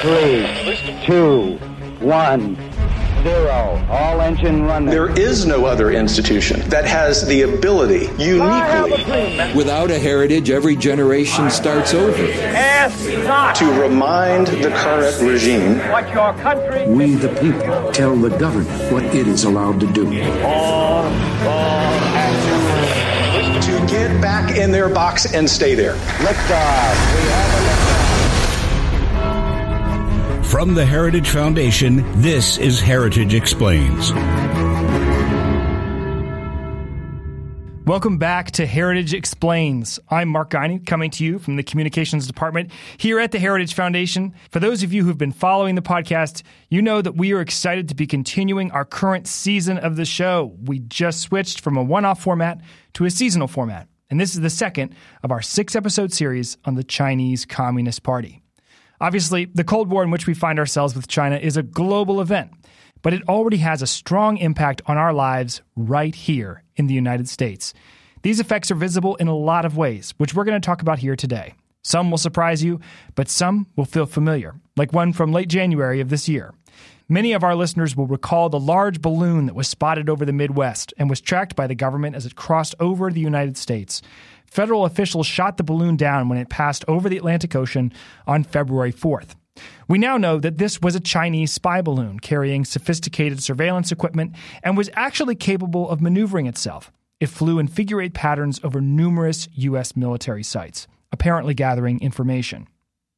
Three, two, one, zero. All engine running. There is no other institution that has the ability, uniquely, Without a heritage, every generation starts over. Ask not to remind the current regime what your country We, the people, tell the government what it is allowed to do. All, all action. To get back in their box and stay there. Liftoff. We have a liftoff. From the Heritage Foundation, this is Heritage Explains. Welcome back to Heritage Explains. I'm Mark Guiney, coming to you from the Communications Department here at the Heritage Foundation. For those of you who've been following the podcast, you know that we are excited to be continuing our current season of the show. We just switched from a one off format to a seasonal format, and this is the second of our six episode series on the Chinese Communist Party. Obviously, the Cold War in which we find ourselves with China is a global event, but it already has a strong impact on our lives right here in the United States. These effects are visible in a lot of ways, which we're going to talk about here today. Some will surprise you, but some will feel familiar, like one from late January of this year. Many of our listeners will recall the large balloon that was spotted over the Midwest and was tracked by the government as it crossed over the United States. Federal officials shot the balloon down when it passed over the Atlantic Ocean on February 4th. We now know that this was a Chinese spy balloon carrying sophisticated surveillance equipment and was actually capable of maneuvering itself. It flew in figure eight patterns over numerous U.S. military sites, apparently gathering information.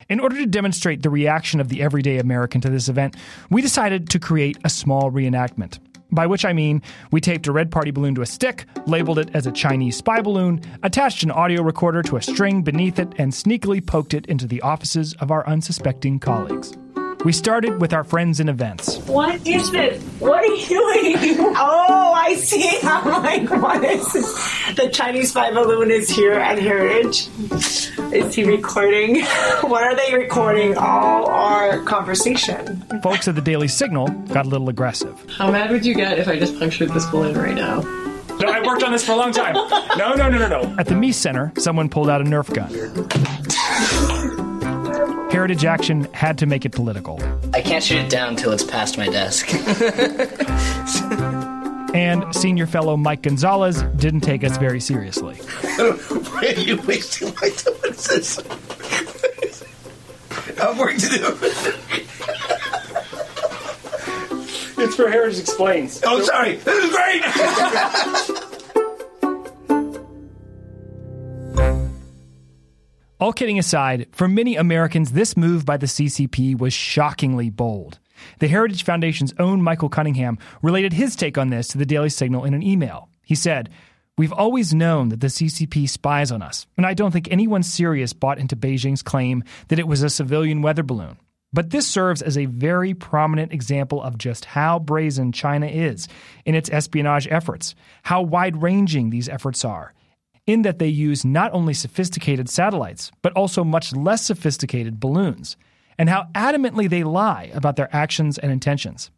In order to demonstrate the reaction of the everyday American to this event, we decided to create a small reenactment. By which I mean, we taped a red party balloon to a stick, labeled it as a Chinese spy balloon, attached an audio recorder to a string beneath it, and sneakily poked it into the offices of our unsuspecting colleagues. We started with our friends and events. What is this? What are you doing? Oh, I see. I'm like, what is this? The Chinese spy balloon is here at Heritage. Is he recording? What are they recording? All our conversation. Folks at the Daily Signal got a little aggressive. How mad would you get if I just punctured this balloon right now? No, I worked on this for a long time. No, no, no, no, no. At the Meese Center, someone pulled out a Nerf gun. Heritage Action had to make it political. I can't shoot it down until it's past my desk. And senior fellow Mike Gonzalez didn't take us very seriously. Why are you wasting my time on this? I have work to do. It's for Heritage Explains. Oh, sorry. This is great. All kidding aside, for many Americans, this move by the CCP was shockingly bold. The Heritage Foundation's own Michael Cunningham related his take on this to the Daily Signal in an email. He said, We've always known that the CCP spies on us, and I don't think anyone serious bought into Beijing's claim that it was a civilian weather balloon. But this serves as a very prominent example of just how brazen China is in its espionage efforts, how wide ranging these efforts are, in that they use not only sophisticated satellites, but also much less sophisticated balloons, and how adamantly they lie about their actions and intentions.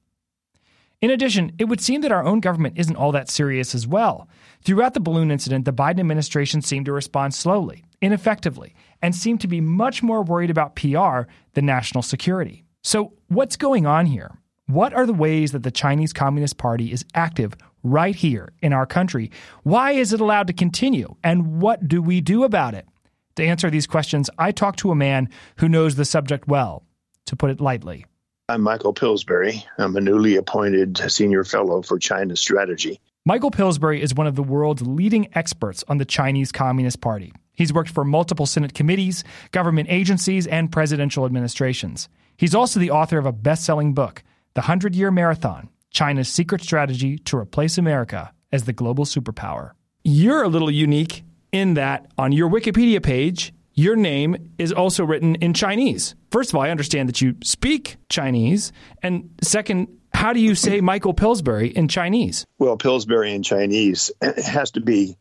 In addition, it would seem that our own government isn't all that serious as well. Throughout the balloon incident, the Biden administration seemed to respond slowly, ineffectively, and seemed to be much more worried about PR than national security. So, what's going on here? What are the ways that the Chinese Communist Party is active right here in our country? Why is it allowed to continue? And what do we do about it? To answer these questions, I talked to a man who knows the subject well, to put it lightly. I'm Michael Pillsbury. I'm a newly appointed senior fellow for China strategy. Michael Pillsbury is one of the world's leading experts on the Chinese Communist Party. He's worked for multiple Senate committees, government agencies, and presidential administrations. He's also the author of a best selling book, The Hundred Year Marathon China's Secret Strategy to Replace America as the Global Superpower. You're a little unique in that on your Wikipedia page, your name is also written in Chinese. First of all, I understand that you speak Chinese. And second, how do you say Michael Pillsbury in Chinese? Well, Pillsbury in Chinese has to be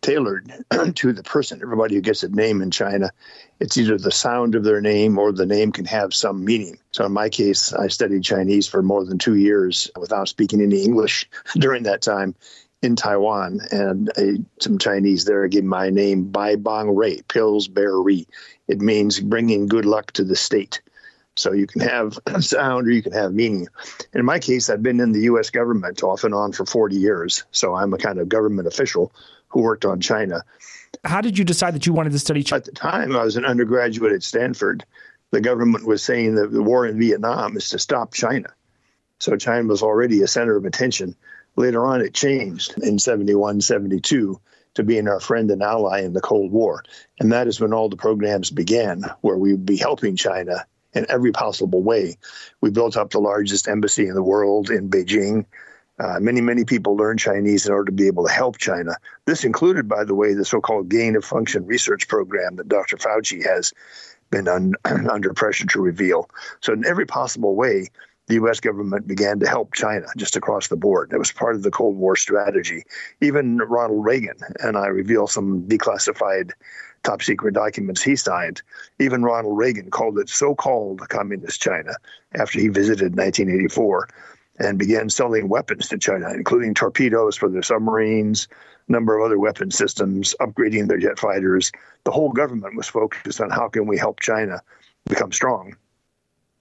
tailored to the person. Everybody who gets a name in China, it's either the sound of their name or the name can have some meaning. So in my case, I studied Chinese for more than two years without speaking any English during that time in Taiwan, and some Chinese there gave my name Bai Bong Rei, Pillsbury. It means bringing good luck to the state. So you can have sound or you can have meaning. In my case, I've been in the U.S. government off and on for 40 years. So I'm a kind of government official who worked on China. How did you decide that you wanted to study China? At the time, I was an undergraduate at Stanford. The government was saying that the war in Vietnam is to stop China. So China was already a center of attention. Later on, it changed in 71, 72 to being our friend and ally in the Cold War. And that is when all the programs began, where we would be helping China in every possible way. We built up the largest embassy in the world in Beijing. Uh, many, many people learned Chinese in order to be able to help China. This included, by the way, the so called gain of function research program that Dr. Fauci has been un- under pressure to reveal. So, in every possible way, the U.S. government began to help China just across the board. It was part of the Cold War strategy. Even Ronald Reagan, and I reveal some declassified top secret documents he signed, even Ronald Reagan called it so called communist China after he visited in 1984 and began selling weapons to China, including torpedoes for their submarines, a number of other weapon systems, upgrading their jet fighters. The whole government was focused on how can we help China become strong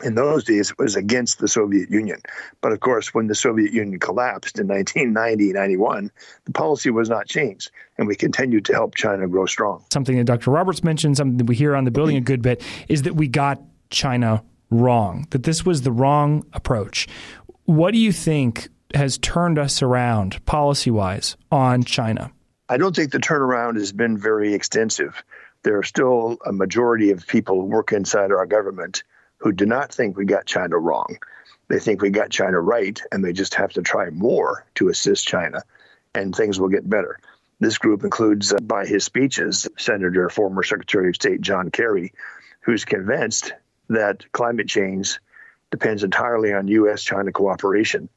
in those days it was against the Soviet Union. But of course, when the Soviet Union collapsed in 1990 91, the policy was not changed, and we continued to help China grow strong. Something that Dr. Roberts mentioned, something that we hear on the building a good bit, is that we got China wrong, that this was the wrong approach. What do you think has turned us around policy wise on China? I don't think the turnaround has been very extensive. There are still a majority of people who work inside our government who do not think we got China wrong. They think we got China right, and they just have to try more to assist China, and things will get better. This group includes, uh, by his speeches, Senator, former Secretary of State John Kerry, who's convinced that climate change depends entirely on U.S. China cooperation.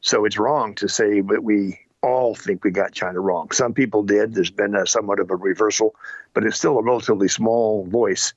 So it's wrong to say that we all think we got China wrong. Some people did. There's been a, somewhat of a reversal, but it's still a relatively small voice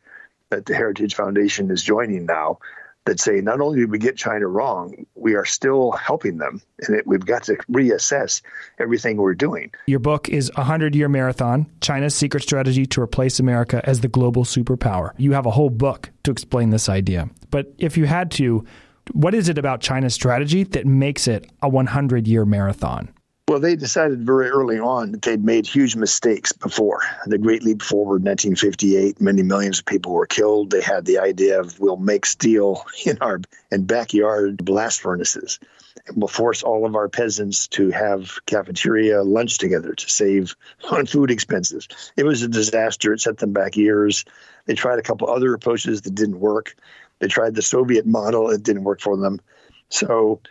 that the Heritage Foundation is joining now that say not only did we get China wrong, we are still helping them, and it, we've got to reassess everything we're doing. Your book is a hundred year marathon: China's secret strategy to replace America as the global superpower. You have a whole book to explain this idea, but if you had to, what is it about China's strategy that makes it a 100 year marathon? Well, they decided very early on that they'd made huge mistakes before. The Great Leap Forward, 1958, many millions of people were killed. They had the idea of we'll make steel in our in backyard blast furnaces. And we'll force all of our peasants to have cafeteria lunch together to save on food expenses. It was a disaster. It set them back years. They tried a couple other approaches that didn't work. They tried the Soviet model. It didn't work for them. So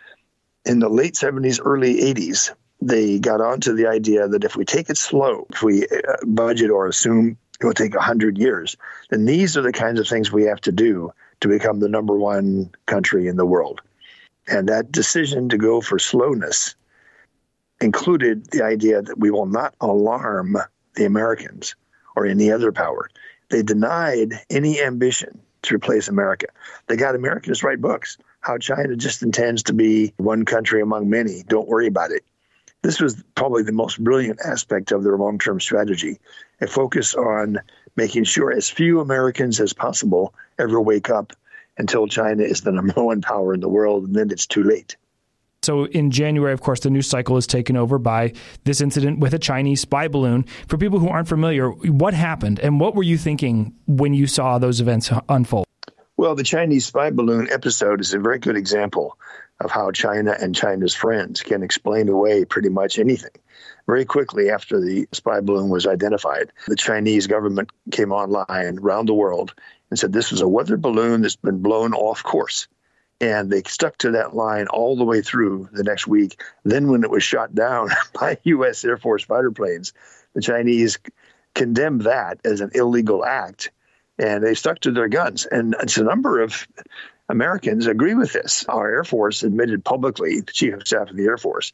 in the late 70s, early 80s, they got onto the idea that if we take it slow, if we uh, budget or assume it will take 100 years, then these are the kinds of things we have to do to become the number one country in the world. And that decision to go for slowness included the idea that we will not alarm the Americans or any other power. They denied any ambition to replace America. They got Americans to write books. How China just intends to be one country among many. Don't worry about it. This was probably the most brilliant aspect of their long term strategy a focus on making sure as few Americans as possible ever wake up until China is the number one power in the world, and then it's too late. So in January, of course, the news cycle is taken over by this incident with a Chinese spy balloon. For people who aren't familiar, what happened and what were you thinking when you saw those events unfold? Well, the Chinese spy balloon episode is a very good example of how China and China's friends can explain away pretty much anything. Very quickly after the spy balloon was identified, the Chinese government came online around the world and said this was a weather balloon that's been blown off course. And they stuck to that line all the way through the next week. Then, when it was shot down by U.S. Air Force fighter planes, the Chinese condemned that as an illegal act and they stuck to their guns. And it's a number of Americans agree with this. Our Air Force admitted publicly, the Chief of Staff of the Air Force,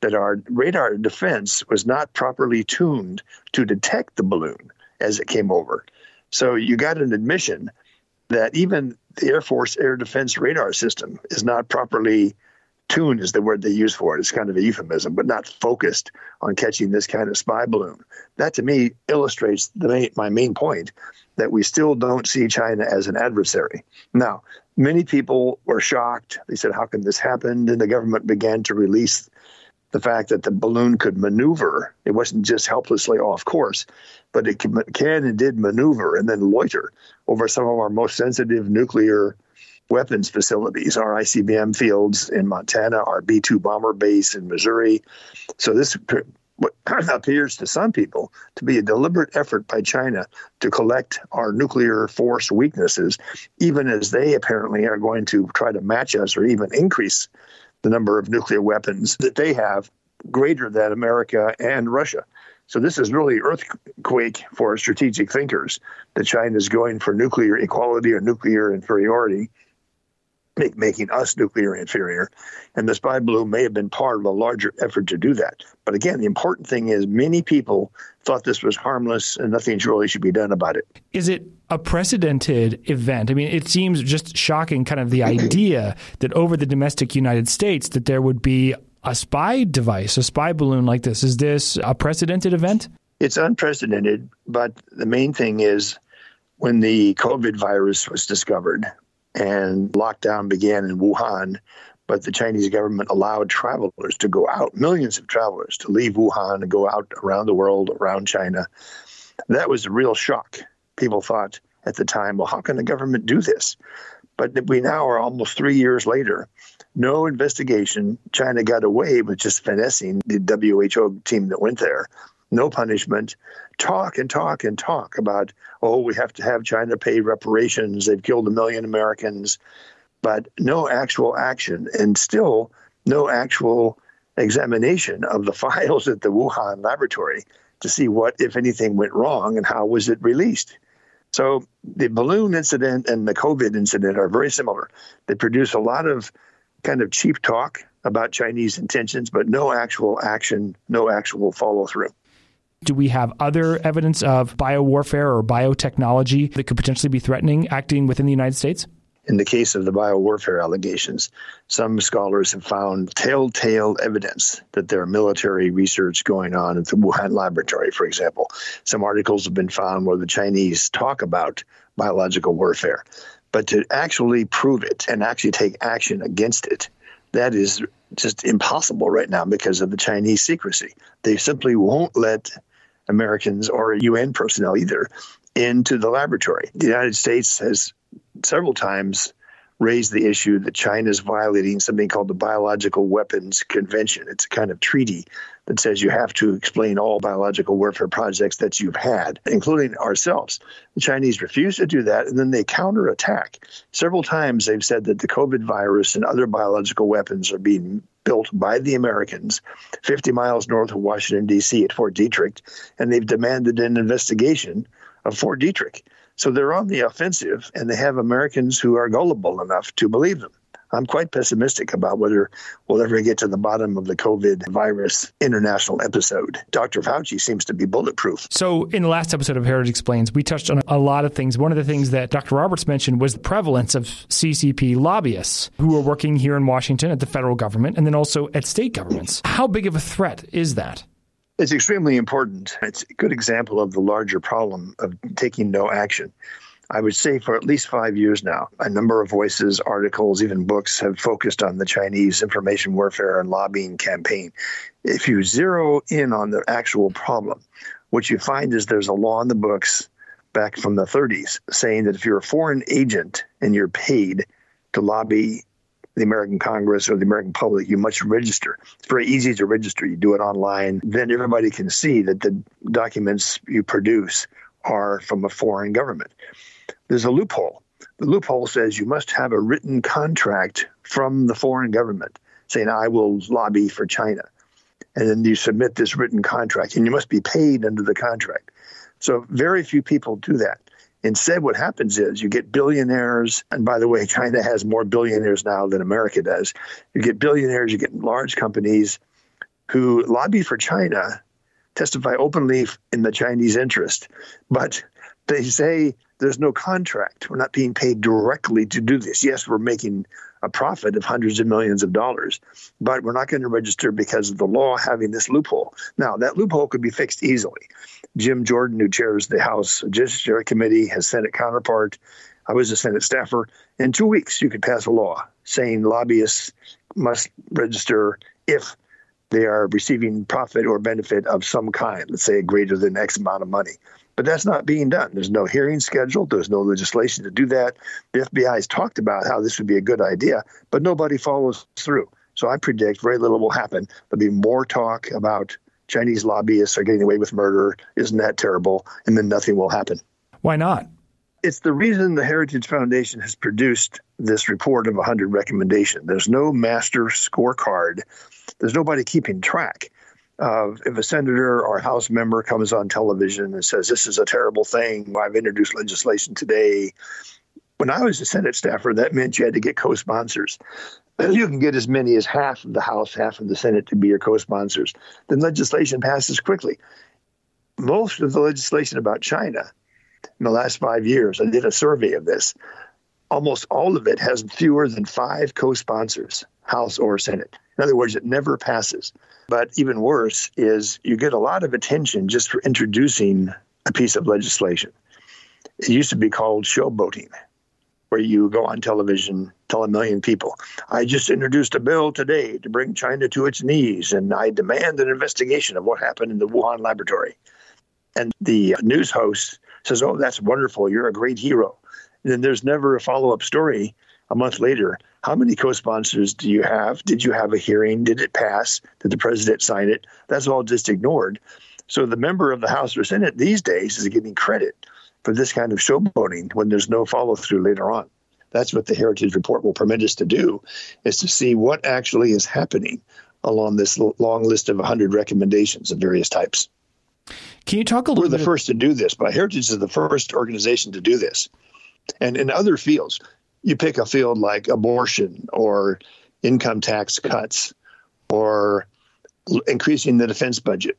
that our radar defense was not properly tuned to detect the balloon as it came over. So you got an admission that even the Air Force air defense radar system is not properly tuned is the word they use for it. It's kind of a euphemism, but not focused on catching this kind of spy balloon. That to me illustrates main, my main point that we still don't see China as an adversary. Now, many people were shocked. They said, How can this happen? And the government began to release the fact that the balloon could maneuver. It wasn't just helplessly off course, but it can and did maneuver and then loiter over some of our most sensitive nuclear weapons facilities, our ICBM fields in Montana, our B 2 bomber base in Missouri. So this what appears to some people to be a deliberate effort by China to collect our nuclear force weaknesses, even as they apparently are going to try to match us or even increase the number of nuclear weapons that they have greater than America and Russia. So this is really earthquake for strategic thinkers that China is going for nuclear equality or nuclear inferiority make, making us nuclear inferior. And the spy balloon may have been part of a larger effort to do that. But again, the important thing is many people thought this was harmless and nothing really should be done about it. Is it a precedented event? I mean, it seems just shocking, kind of the mm-hmm. idea that over the domestic United States that there would be a spy device, a spy balloon like this. Is this a precedented event? It's unprecedented, but the main thing is when the COVID virus was discovered, and lockdown began in Wuhan. But the Chinese government allowed travelers to go out, millions of travelers to leave Wuhan and go out around the world, around China. That was a real shock. People thought at the time, well, how can the government do this? But we now are almost three years later. No investigation. China got away with just finessing the WHO team that went there. No punishment talk and talk and talk about, oh, we have to have China pay reparations. They've killed a million Americans, but no actual action and still no actual examination of the files at the Wuhan laboratory to see what, if anything, went wrong and how was it released. So the balloon incident and the COVID incident are very similar. They produce a lot of kind of cheap talk about Chinese intentions, but no actual action, no actual follow through. Do we have other evidence of biowarfare or biotechnology that could potentially be threatening acting within the United States? In the case of the biowarfare allegations, some scholars have found telltale evidence that there are military research going on at the Wuhan laboratory, for example. Some articles have been found where the Chinese talk about biological warfare. But to actually prove it and actually take action against it, that is just impossible right now because of the Chinese secrecy. They simply won't let Americans or UN personnel either into the laboratory. The United States has several times raised the issue that China is violating something called the Biological Weapons Convention. It's a kind of treaty that says you have to explain all biological warfare projects that you've had, including ourselves. The Chinese refuse to do that, and then they counterattack. Several times they've said that the COVID virus and other biological weapons are being built by the Americans 50 miles north of Washington, D.C. at Fort Detrick, and they've demanded an investigation of Fort Detrick. So they're on the offensive, and they have Americans who are gullible enough to believe them. I'm quite pessimistic about whether we'll ever get to the bottom of the COVID virus international episode. Dr. Fauci seems to be bulletproof. So, in the last episode of Heritage Explains, we touched on a lot of things. One of the things that Dr. Roberts mentioned was the prevalence of CCP lobbyists who are working here in Washington at the federal government and then also at state governments. How big of a threat is that? It's extremely important. It's a good example of the larger problem of taking no action. I would say for at least five years now, a number of voices, articles, even books have focused on the Chinese information warfare and lobbying campaign. If you zero in on the actual problem, what you find is there's a law in the books back from the 30s saying that if you're a foreign agent and you're paid to lobby the American Congress or the American public, you must register. It's very easy to register. You do it online. Then everybody can see that the documents you produce are from a foreign government there's a loophole. The loophole says you must have a written contract from the foreign government saying, I will lobby for China. And then you submit this written contract, and you must be paid under the contract. So, very few people do that. Instead, what happens is you get billionaires, and by the way, China has more billionaires now than America does. You get billionaires, you get large companies who lobby for China, testify openly in the Chinese interest, but they say there's no contract. We're not being paid directly to do this. Yes, we're making a profit of hundreds of millions of dollars, but we're not going to register because of the law having this loophole. Now, that loophole could be fixed easily. Jim Jordan, who chairs the House Judiciary Committee, has Senate counterpart. I was a Senate staffer. In two weeks, you could pass a law saying lobbyists must register if they are receiving profit or benefit of some kind, let's say greater than X amount of money. But that's not being done. There's no hearing scheduled. There's no legislation to do that. The FBI has talked about how this would be a good idea, but nobody follows through. So I predict very little will happen. There'll be more talk about Chinese lobbyists are getting away with murder. Isn't that terrible? And then nothing will happen. Why not? It's the reason the Heritage Foundation has produced this report of 100 recommendations. There's no master scorecard. There's nobody keeping track. Uh, if a senator or a House member comes on television and says, This is a terrible thing, I've introduced legislation today. When I was a Senate staffer, that meant you had to get co sponsors. You can get as many as half of the House, half of the Senate to be your co sponsors. Then legislation passes quickly. Most of the legislation about China in the last five years, I did a survey of this, almost all of it has fewer than five co sponsors, House or Senate. In other words, it never passes. But even worse is you get a lot of attention just for introducing a piece of legislation. It used to be called showboating, where you go on television, tell a million people, I just introduced a bill today to bring China to its knees, and I demand an investigation of what happened in the Wuhan laboratory. And the news host says, Oh, that's wonderful. You're a great hero. And then there's never a follow up story a month later how many co sponsors do you have? Did you have a hearing? Did it pass? Did the president sign it? That's all just ignored. So the member of the House or Senate these days is getting credit for this kind of showboating when there's no follow through later on. That's what the Heritage Report will permit us to do, is to see what actually is happening along this long list of 100 recommendations of various types. Can you talk a little We're the bit first to do this, but Heritage is the first organization to do this. And in other fields, you pick a field like abortion or income tax cuts or increasing the defense budget.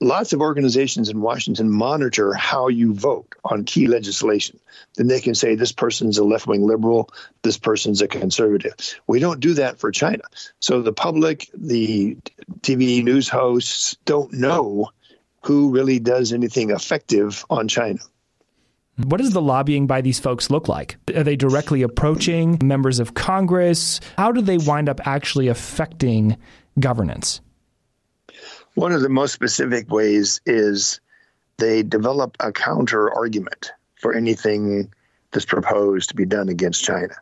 Lots of organizations in Washington monitor how you vote on key legislation. Then they can say this person's a left wing liberal, this person's a conservative. We don't do that for China. So the public, the TV news hosts don't know who really does anything effective on China. What does the lobbying by these folks look like? Are they directly approaching members of Congress? How do they wind up actually affecting governance? One of the most specific ways is they develop a counter argument for anything that's proposed to be done against China.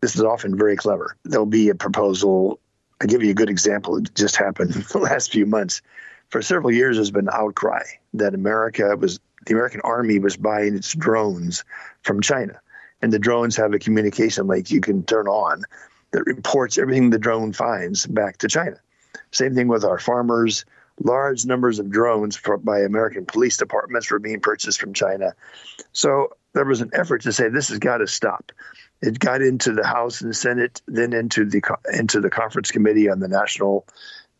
This is often very clever. There'll be a proposal. I'll give you a good example. It just happened the last few months. For several years, there's been outcry that America was the American Army was buying its drones from China. And the drones have a communication link you can turn on that reports everything the drone finds back to China. Same thing with our farmers. Large numbers of drones by American police departments were being purchased from China. So there was an effort to say this has got to stop. It got into the House and Senate, then into the into the conference committee on the National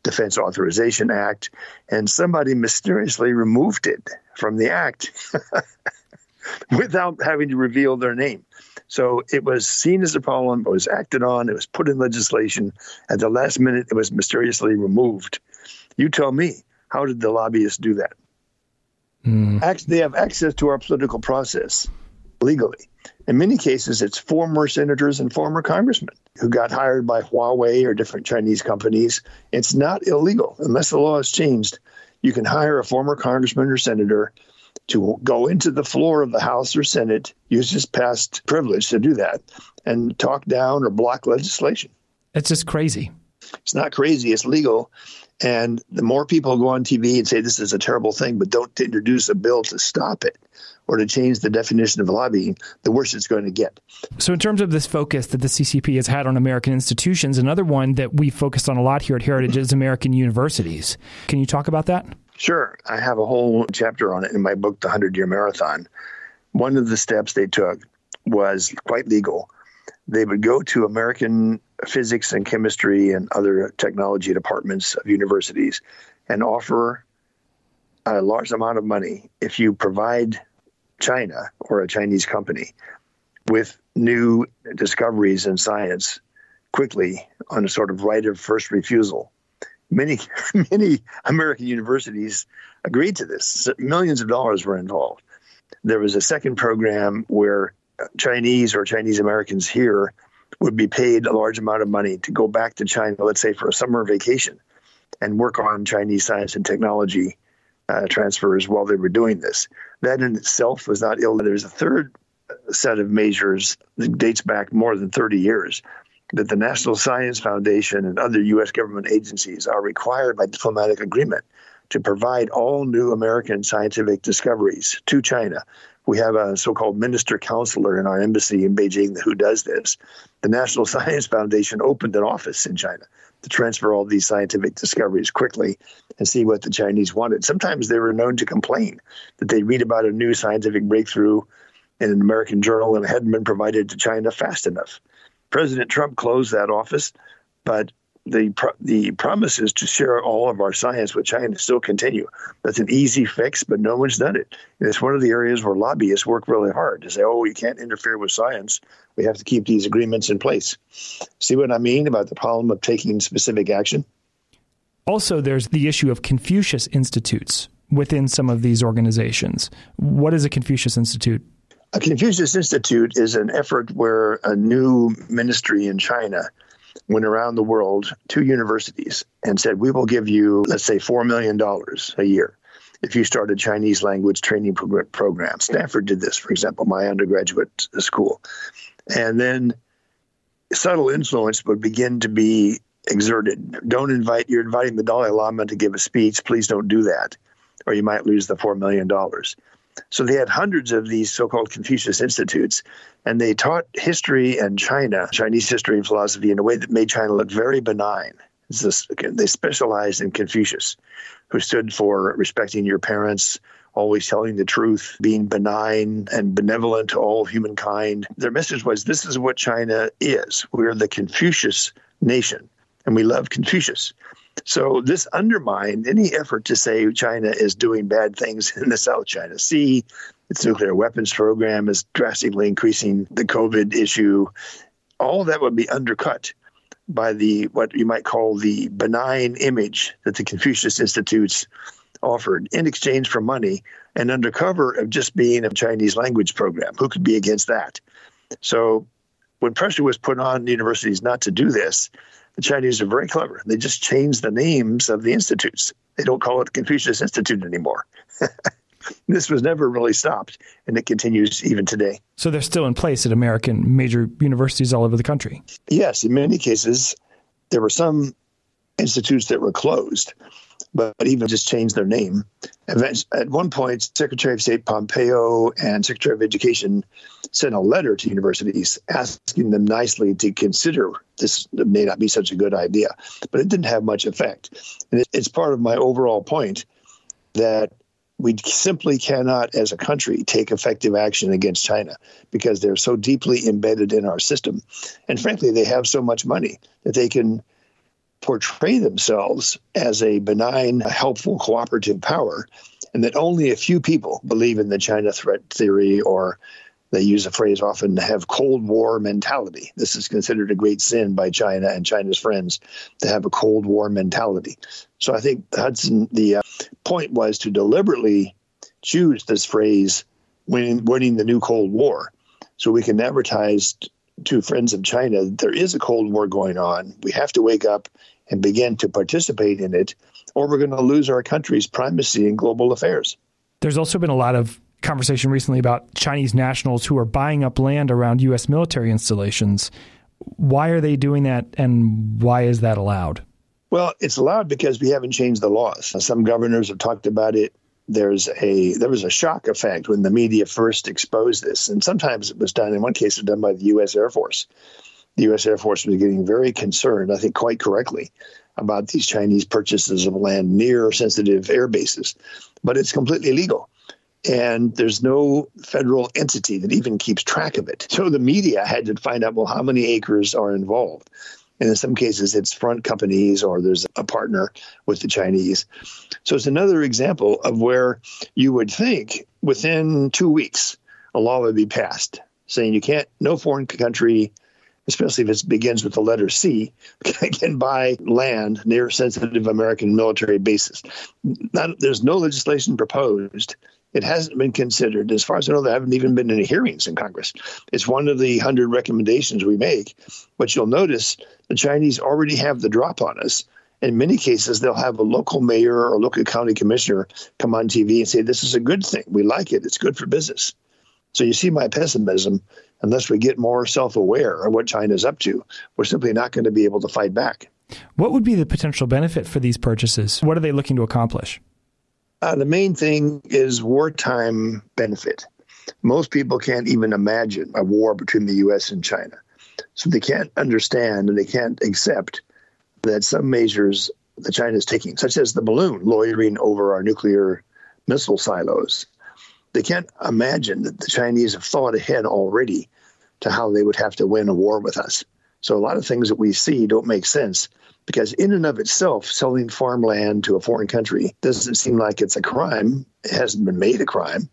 Defense Authorization Act, and somebody mysteriously removed it from the act without having to reveal their name. So it was seen as a problem, it was acted on, it was put in legislation. At the last minute, it was mysteriously removed. You tell me, how did the lobbyists do that? Mm. They have access to our political process legally. In many cases, it's former senators and former congressmen who got hired by Huawei or different Chinese companies. It's not illegal unless the law has changed. You can hire a former congressman or senator to go into the floor of the House or Senate, use his past privilege to do that, and talk down or block legislation. It's just crazy. It's not crazy, it's legal. And the more people go on TV and say this is a terrible thing, but don't introduce a bill to stop it, or to change the definition of lobbying, the worse it's going to get. So, in terms of this focus that the CCP has had on American institutions, another one that we focused on a lot here at Heritage is American universities. Can you talk about that? Sure. I have a whole chapter on it in my book, The 100 Year Marathon. One of the steps they took was quite legal. They would go to American physics and chemistry and other technology departments of universities and offer a large amount of money if you provide China or a Chinese company with new discoveries in science quickly on a sort of right of first refusal. Many, many American universities agreed to this. Millions of dollars were involved. There was a second program where Chinese or Chinese Americans here would be paid a large amount of money to go back to China, let's say for a summer vacation, and work on Chinese science and technology uh, transfers while they were doing this. That in itself was not ill. There's a third set of measures that dates back more than 30 years that the National Science Foundation and other U.S. government agencies are required by diplomatic agreement to provide all new American scientific discoveries to China. We have a so called minister counselor in our embassy in Beijing who does this. The National Science Foundation opened an office in China to transfer all these scientific discoveries quickly and see what the Chinese wanted. Sometimes they were known to complain that they read about a new scientific breakthrough in an American journal and it hadn't been provided to China fast enough. President Trump closed that office, but the the promises to share all of our science with China still continue. That's an easy fix, but no one's done it. And it's one of the areas where lobbyists work really hard to say, "Oh, you can't interfere with science. We have to keep these agreements in place." See what I mean about the problem of taking specific action? Also, there's the issue of Confucius Institutes within some of these organizations. What is a Confucius Institute? A Confucius Institute is an effort where a new ministry in China went around the world to universities and said, We will give you, let's say, $4 million a year if you start a Chinese language training program. Stanford did this, for example, my undergraduate school. And then subtle influence would begin to be exerted. Don't invite, you're inviting the Dalai Lama to give a speech. Please don't do that, or you might lose the $4 million. So they had hundreds of these so called Confucius Institutes, and they taught history and China, Chinese history and philosophy, in a way that made China look very benign. This, they specialized in Confucius, who stood for respecting your parents, always telling the truth, being benign and benevolent to all humankind. Their message was this is what China is. We're the Confucius nation, and we love Confucius. So this undermined any effort to say China is doing bad things in the South China Sea. Its nuclear weapons program is drastically increasing the COVID issue. All that would be undercut by the what you might call the benign image that the Confucius Institutes offered in exchange for money and under cover of just being a Chinese language program. Who could be against that? So when pressure was put on universities not to do this, the Chinese are very clever. They just changed the names of the institutes. They don't call it the Confucius Institute anymore. this was never really stopped, and it continues even today. So they're still in place at American major universities all over the country? Yes, in many cases, there were some institutes that were closed but even just change their name. At one point, Secretary of State Pompeo and Secretary of Education sent a letter to universities asking them nicely to consider this may not be such a good idea, but it didn't have much effect. And it's part of my overall point that we simply cannot, as a country, take effective action against China because they're so deeply embedded in our system. And frankly, they have so much money that they can portray themselves as a benign, helpful, cooperative power, and that only a few people believe in the China threat theory or they use a phrase often to have Cold War mentality. This is considered a great sin by China and China's friends to have a Cold War mentality. So I think Hudson, the uh, point was to deliberately choose this phrase, winning, winning the new Cold War, so we can advertise to friends of China there is a Cold War going on. We have to wake up and begin to participate in it, or we're going to lose our country's primacy in global affairs. There's also been a lot of conversation recently about Chinese nationals who are buying up land around U.S. military installations. Why are they doing that, and why is that allowed? Well, it's allowed because we haven't changed the laws. Some governors have talked about it. There's a there was a shock effect when the media first exposed this, and sometimes it was done. In one case, it was done by the U.S. Air Force the U.S. Air Force was getting very concerned, I think quite correctly, about these Chinese purchases of land near sensitive air bases. But it's completely legal. And there's no federal entity that even keeps track of it. So the media had to find out well, how many acres are involved? And in some cases, it's front companies or there's a partner with the Chinese. So it's another example of where you would think within two weeks, a law would be passed saying you can't, no foreign country, especially if it begins with the letter C, can buy land near sensitive American military bases. Not, there's no legislation proposed it hasn't been considered. As far as I know, there haven't even been any hearings in Congress. It's one of the hundred recommendations we make. But you'll notice the Chinese already have the drop on us. In many cases, they'll have a local mayor or local county commissioner come on TV and say, This is a good thing. We like it. It's good for business. So you see my pessimism. Unless we get more self aware of what China's up to, we're simply not going to be able to fight back. What would be the potential benefit for these purchases? What are they looking to accomplish? Uh, the main thing is wartime benefit. Most people can't even imagine a war between the U.S. and China. So they can't understand and they can't accept that some measures that China is taking, such as the balloon loitering over our nuclear missile silos, they can't imagine that the Chinese have thought ahead already to how they would have to win a war with us. So a lot of things that we see don't make sense because in and of itself, selling farmland to a foreign country doesn't seem like it's a crime. It hasn't been made a crime.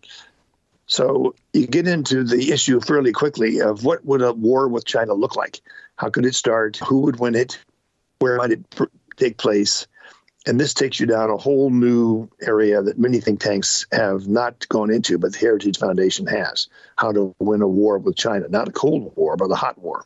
So you get into the issue fairly quickly of what would a war with China look like? How could it start? Who would win it? Where might it pr- take place? And this takes you down a whole new area that many think tanks have not gone into, but the Heritage Foundation has. How to win a war with China, not a cold war, but a hot war.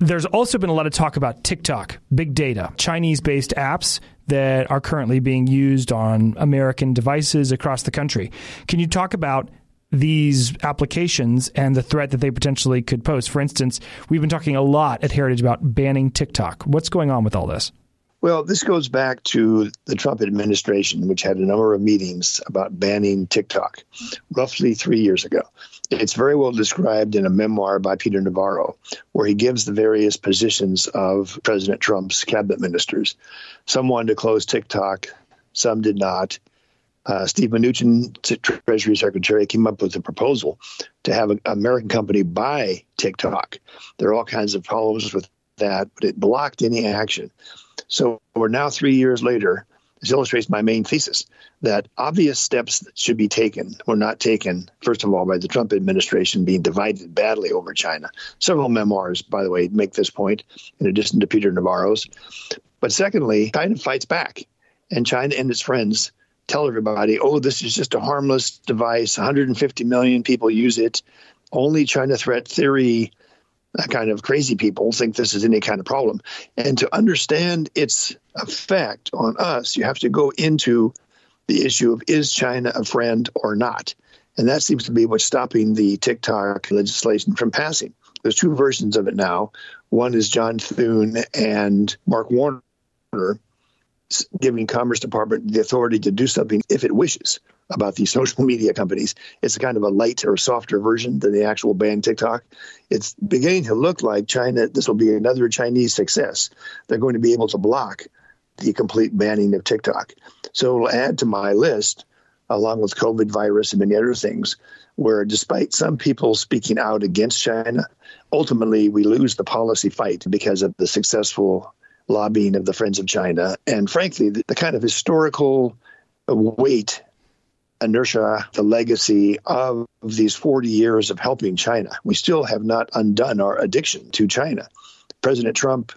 There's also been a lot of talk about TikTok, big data, Chinese based apps that are currently being used on American devices across the country. Can you talk about these applications and the threat that they potentially could pose? For instance, we've been talking a lot at Heritage about banning TikTok. What's going on with all this? Well, this goes back to the Trump administration, which had a number of meetings about banning TikTok roughly three years ago. It's very well described in a memoir by Peter Navarro, where he gives the various positions of President Trump's cabinet ministers. Some wanted to close TikTok, some did not. Uh, Steve Mnuchin, Treasury Secretary, came up with a proposal to have an American company buy TikTok. There are all kinds of problems with that, but it blocked any action. So we're now three years later. This illustrates my main thesis that obvious steps should be taken were not taken, first of all, by the Trump administration being divided badly over China. Several memoirs, by the way, make this point, in addition to Peter Navarro's. But secondly, China fights back, and China and its friends tell everybody, oh, this is just a harmless device. 150 million people use it. Only China threat theory kind of crazy people think this is any kind of problem. And to understand its effect on us, you have to go into the issue of is China a friend or not? And that seems to be what's stopping the TikTok legislation from passing. There's two versions of it now. One is John Thune and Mark Warner giving Commerce Department the authority to do something if it wishes about these social media companies. It's a kind of a light or softer version than the actual ban TikTok. It's beginning to look like China, this will be another Chinese success. They're going to be able to block the complete banning of TikTok. So it'll add to my list, along with COVID virus and many other things, where despite some people speaking out against China, ultimately we lose the policy fight because of the successful lobbying of the Friends of China. And frankly, the, the kind of historical weight inertia, the legacy of these 40 years of helping China. We still have not undone our addiction to China. President Trump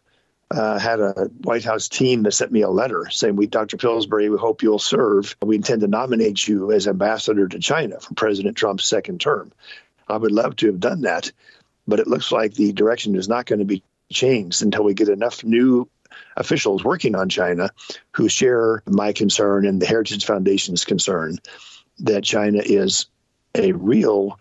uh, had a White House team that sent me a letter saying, "We, Dr. Pillsbury, we hope you'll serve. We intend to nominate you as ambassador to China for President Trump's second term." I would love to have done that, but it looks like the direction is not going to be changed until we get enough new officials working on China who share my concern and the Heritage Foundation's concern that China is a real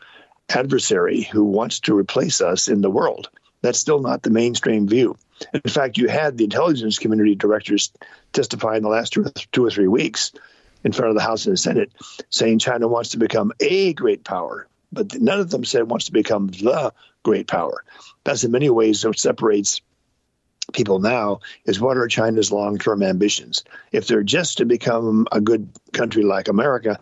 adversary who wants to replace us in the world. That's still not the mainstream view. In fact, you had the intelligence community directors testify in the last two or, two or three weeks in front of the House and the Senate saying China wants to become a great power, but none of them said wants to become the great power. That's in many ways what separates people now is what are China's long term ambitions? If they're just to become a good country like America,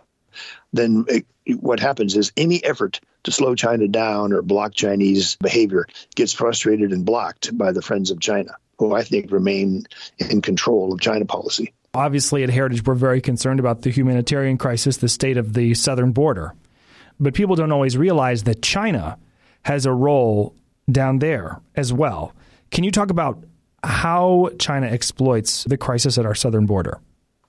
then it, what happens is any effort to slow China down or block Chinese behavior gets frustrated and blocked by the friends of China, who I think remain in control of China policy. Obviously, at Heritage, we're very concerned about the humanitarian crisis, the state of the southern border. But people don't always realize that China has a role down there as well. Can you talk about how China exploits the crisis at our southern border?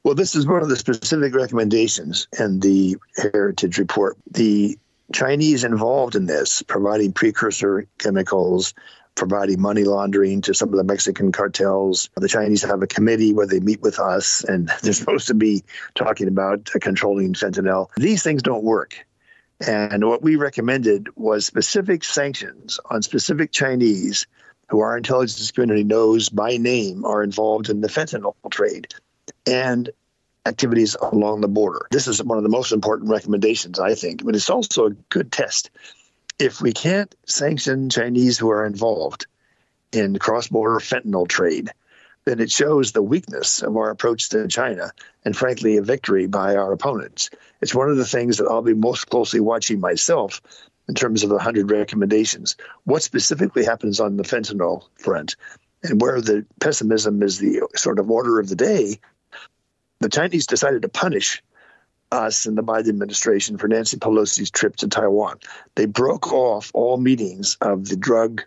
Well, this is one of the specific recommendations in the Heritage Report. The Chinese involved in this, providing precursor chemicals, providing money laundering to some of the Mexican cartels. The Chinese have a committee where they meet with us, and they're supposed to be talking about controlling fentanyl. These things don't work. And what we recommended was specific sanctions on specific Chinese who our intelligence community knows by name are involved in the fentanyl trade and activities along the border. This is one of the most important recommendations, I think, but it's also a good test. If we can't sanction Chinese who are involved in cross border fentanyl trade, then it shows the weakness of our approach to China and, frankly, a victory by our opponents. It's one of the things that I'll be most closely watching myself in terms of the 100 recommendations. What specifically happens on the fentanyl front and where the pessimism is the sort of order of the day, the Chinese decided to punish us and the Biden administration for Nancy Pelosi's trip to Taiwan. They broke off all meetings of the Drug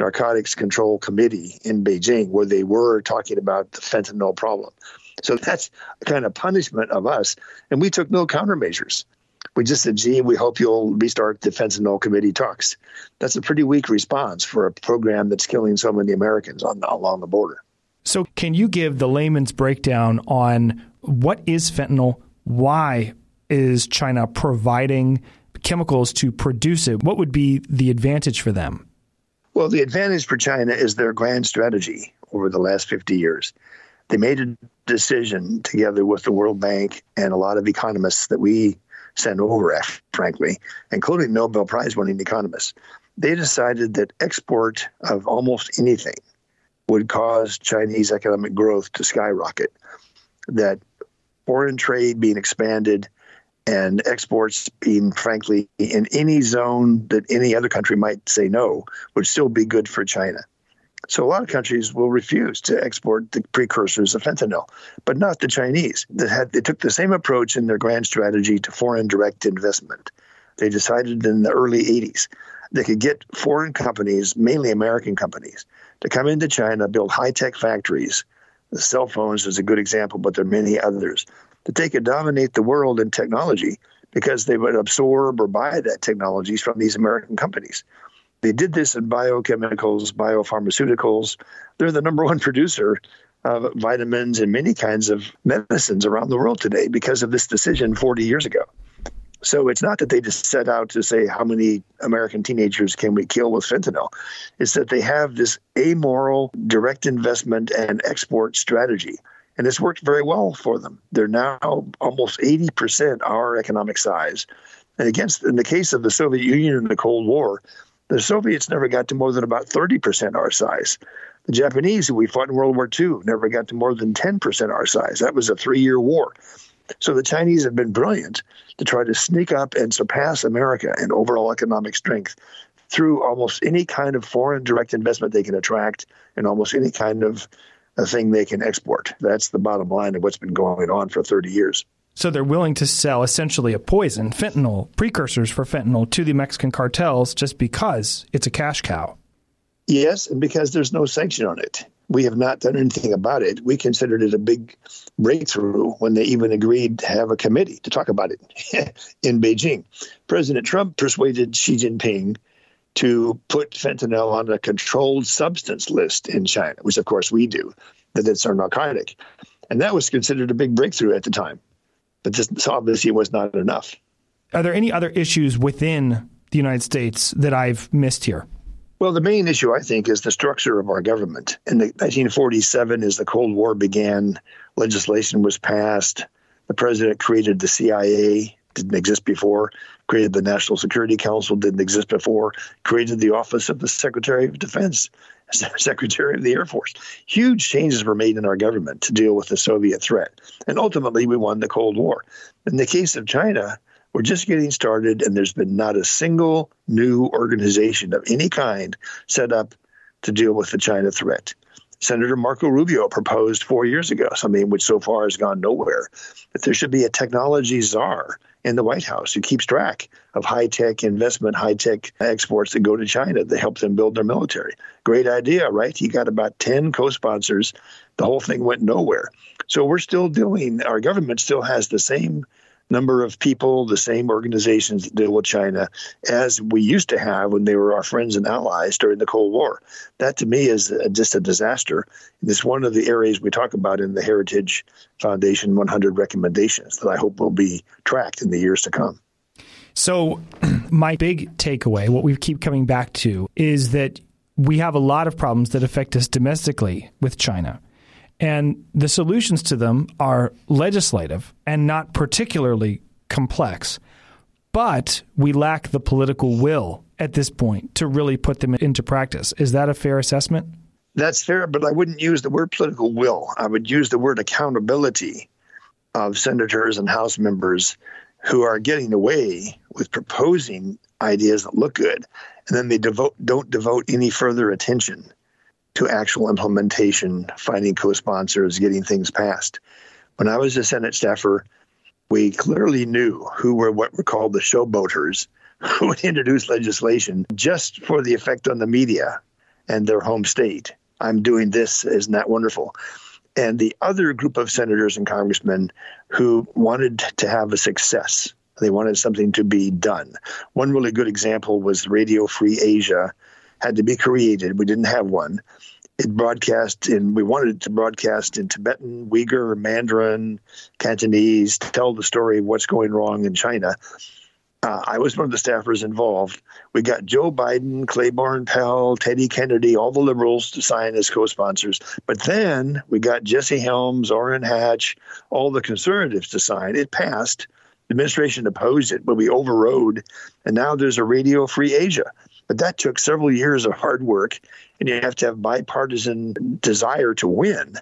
Narcotics Control Committee in Beijing, where they were talking about the fentanyl problem. So that's a kind of punishment of us. And we took no countermeasures. We just said, gee, we hope you'll restart the fentanyl committee talks. That's a pretty weak response for a program that's killing so many Americans on along the border. So, can you give the layman's breakdown on what is fentanyl? Why is China providing chemicals to produce it? What would be the advantage for them? Well, the advantage for China is their grand strategy over the last 50 years. They made a decision together with the World Bank and a lot of economists that we send over, frankly, including Nobel Prize winning economists. They decided that export of almost anything would cause Chinese economic growth to skyrocket, that foreign trade being expanded and exports being, frankly, in any zone that any other country might say no, would still be good for China. So a lot of countries will refuse to export the precursors of fentanyl, but not the Chinese. That had they took the same approach in their grand strategy to foreign direct investment. They decided in the early 80s they could get foreign companies, mainly American companies, to come into China, build high-tech factories. The cell phones is a good example, but there are many others that they could dominate the world in technology because they would absorb or buy that technologies from these American companies. They did this in biochemicals, biopharmaceuticals. They're the number one producer of vitamins and many kinds of medicines around the world today because of this decision 40 years ago. So it's not that they just set out to say how many American teenagers can we kill with fentanyl. It's that they have this amoral direct investment and export strategy and it's worked very well for them. They're now almost 80% our economic size. And against, in the case of the Soviet Union in the Cold War, the Soviets never got to more than about 30% our size. The Japanese, who we fought in World War II, never got to more than 10% our size. That was a three year war. So the Chinese have been brilliant to try to sneak up and surpass America in overall economic strength through almost any kind of foreign direct investment they can attract and almost any kind of thing they can export. That's the bottom line of what's been going on for 30 years. So they're willing to sell essentially a poison, fentanyl, precursors for fentanyl to the Mexican cartels just because it's a cash cow. Yes, and because there's no sanction on it. We have not done anything about it. We considered it a big breakthrough when they even agreed to have a committee to talk about it in Beijing. President Trump persuaded Xi Jinping to put fentanyl on a controlled substance list in China, which of course we do, that it's a narcotic. And that was considered a big breakthrough at the time. But this obviously was not enough. Are there any other issues within the United States that I've missed here? Well, the main issue, I think, is the structure of our government. In the 1947, as the Cold War began, legislation was passed. The president created the CIA, didn't exist before created the National Security Council, didn't exist before, created the Office of the Secretary of Defense, Secretary of the Air Force. Huge changes were made in our government to deal with the Soviet threat. And ultimately, we won the Cold War. In the case of China, We're just getting started, and there's been not a single new organization of any kind set up to deal with the China threat. Senator Marco Rubio proposed four years ago, something which so far has gone nowhere, that there should be a technology czar in the White House who keeps track of high tech investment, high tech exports that go to China that help them build their military. Great idea, right? He got about 10 co sponsors. The whole thing went nowhere. So we're still doing, our government still has the same number of people, the same organizations that deal with China as we used to have when they were our friends and allies during the Cold War. That to me is just a disaster. And It's one of the areas we talk about in the Heritage Foundation 100 recommendations that I hope will be tracked in the years to come. So, my big takeaway, what we keep coming back to, is that we have a lot of problems that affect us domestically with China. And the solutions to them are legislative and not particularly complex. But we lack the political will at this point to really put them into practice. Is that a fair assessment? That's fair, but I wouldn't use the word political will. I would use the word accountability of senators and House members who are getting away with proposing ideas that look good, and then they devote, don't devote any further attention to actual implementation, finding co sponsors, getting things passed. When I was a Senate staffer, we clearly knew who were what were called the showboaters who would introduce legislation just for the effect on the media and their home state. I'm doing this, isn't that wonderful? And the other group of senators and congressmen who wanted to have a success. They wanted something to be done. One really good example was Radio Free Asia had to be created. We didn't have one. It broadcast in, we wanted it to broadcast in Tibetan, Uyghur, Mandarin, Cantonese, to tell the story of what's going wrong in China. Uh, I was one of the staffers involved. We got Joe Biden, Claiborne Pell, Teddy Kennedy, all the liberals to sign as co sponsors. But then we got Jesse Helms, Orrin Hatch, all the conservatives to sign. It passed. The administration opposed it, but we overrode. And now there's a Radio Free Asia. But that took several years of hard work, and you have to have bipartisan desire to win.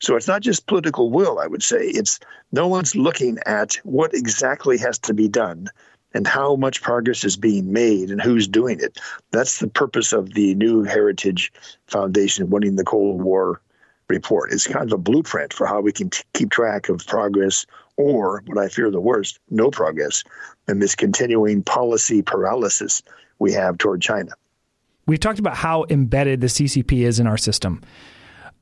So it's not just political will, I would say. It's no one's looking at what exactly has to be done and how much progress is being made and who's doing it. That's the purpose of the new Heritage Foundation winning the Cold War report. It's kind of a blueprint for how we can t- keep track of progress or, what I fear the worst, no progress and this continuing policy paralysis we have toward China. We've talked about how embedded the CCP is in our system.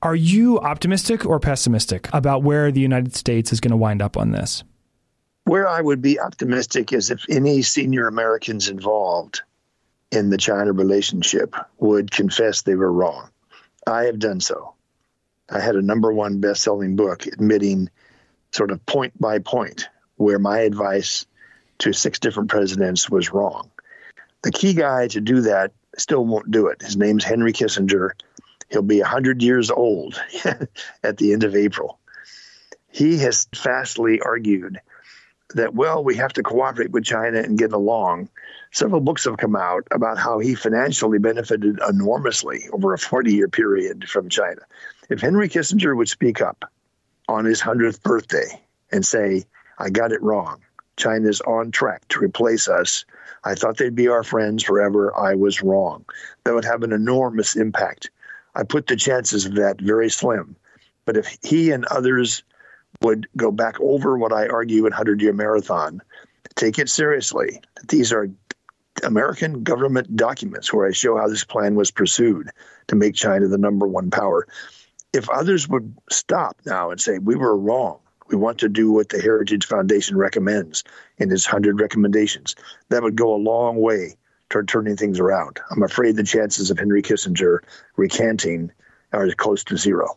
Are you optimistic or pessimistic about where the United States is going to wind up on this? Where I would be optimistic is if any senior Americans involved in the China relationship would confess they were wrong. I have done so. I had a number one best selling book admitting, sort of point by point, where my advice to six different presidents was wrong. The key guy to do that still won't do it. His name's Henry Kissinger. He'll be 100 years old at the end of April. He has fastly argued that, well, we have to cooperate with China and get along. Several books have come out about how he financially benefited enormously over a 40 year period from China. If Henry Kissinger would speak up on his 100th birthday and say, I got it wrong, China's on track to replace us I thought they'd be our friends forever. I was wrong. That would have an enormous impact. I put the chances of that very slim. But if he and others would go back over what I argue in 100 Year Marathon, take it seriously, these are American government documents where I show how this plan was pursued to make China the number one power. If others would stop now and say, we were wrong, we want to do what the Heritage Foundation recommends in its 100 recommendations. That would go a long way toward turning things around. I'm afraid the chances of Henry Kissinger recanting are close to zero.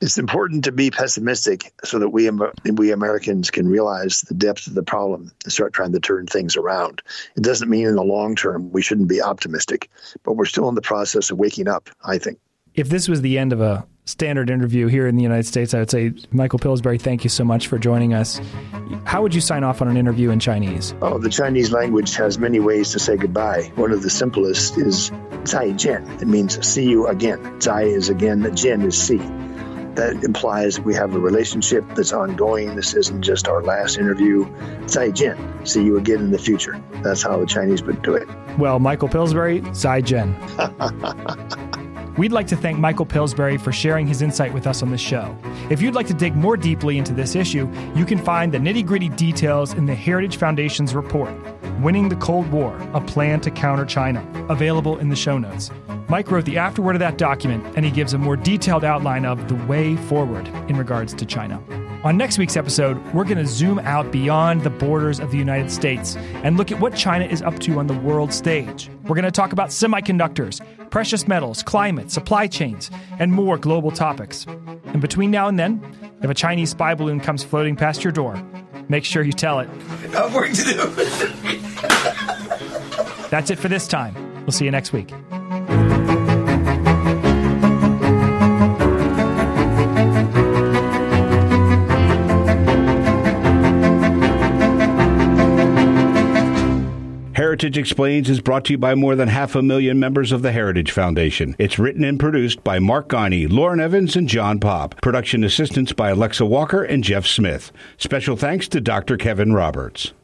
It's important to be pessimistic so that we we Americans can realize the depth of the problem and start trying to turn things around. It doesn't mean in the long term we shouldn't be optimistic, but we're still in the process of waking up, I think if this was the end of a standard interview here in the United States, I would say, Michael Pillsbury, thank you so much for joining us. How would you sign off on an interview in Chinese? Oh, the Chinese language has many ways to say goodbye. One of the simplest is zai jian. It means see you again. Zai is again, jian is see. That implies we have a relationship that's ongoing. This isn't just our last interview. Zai jian, see you again in the future. That's how the Chinese would do it. Well, Michael Pillsbury, zai jian. We'd like to thank Michael Pillsbury for sharing his insight with us on this show. If you'd like to dig more deeply into this issue, you can find the nitty gritty details in the Heritage Foundation's report, Winning the Cold War A Plan to Counter China, available in the show notes. Mike wrote the afterword of that document, and he gives a more detailed outline of the way forward in regards to China. On next week's episode, we're going to zoom out beyond the borders of the United States and look at what China is up to on the world stage. We're going to talk about semiconductors, precious metals, climate, supply chains, and more global topics. And between now and then, if a Chinese spy balloon comes floating past your door, make sure you tell it. I have work to do. That's it for this time. We'll see you next week. Heritage Explains is brought to you by more than half a million members of the Heritage Foundation. It's written and produced by Mark Guiney, Lauren Evans, and John Pop. Production assistance by Alexa Walker and Jeff Smith. Special thanks to Dr. Kevin Roberts.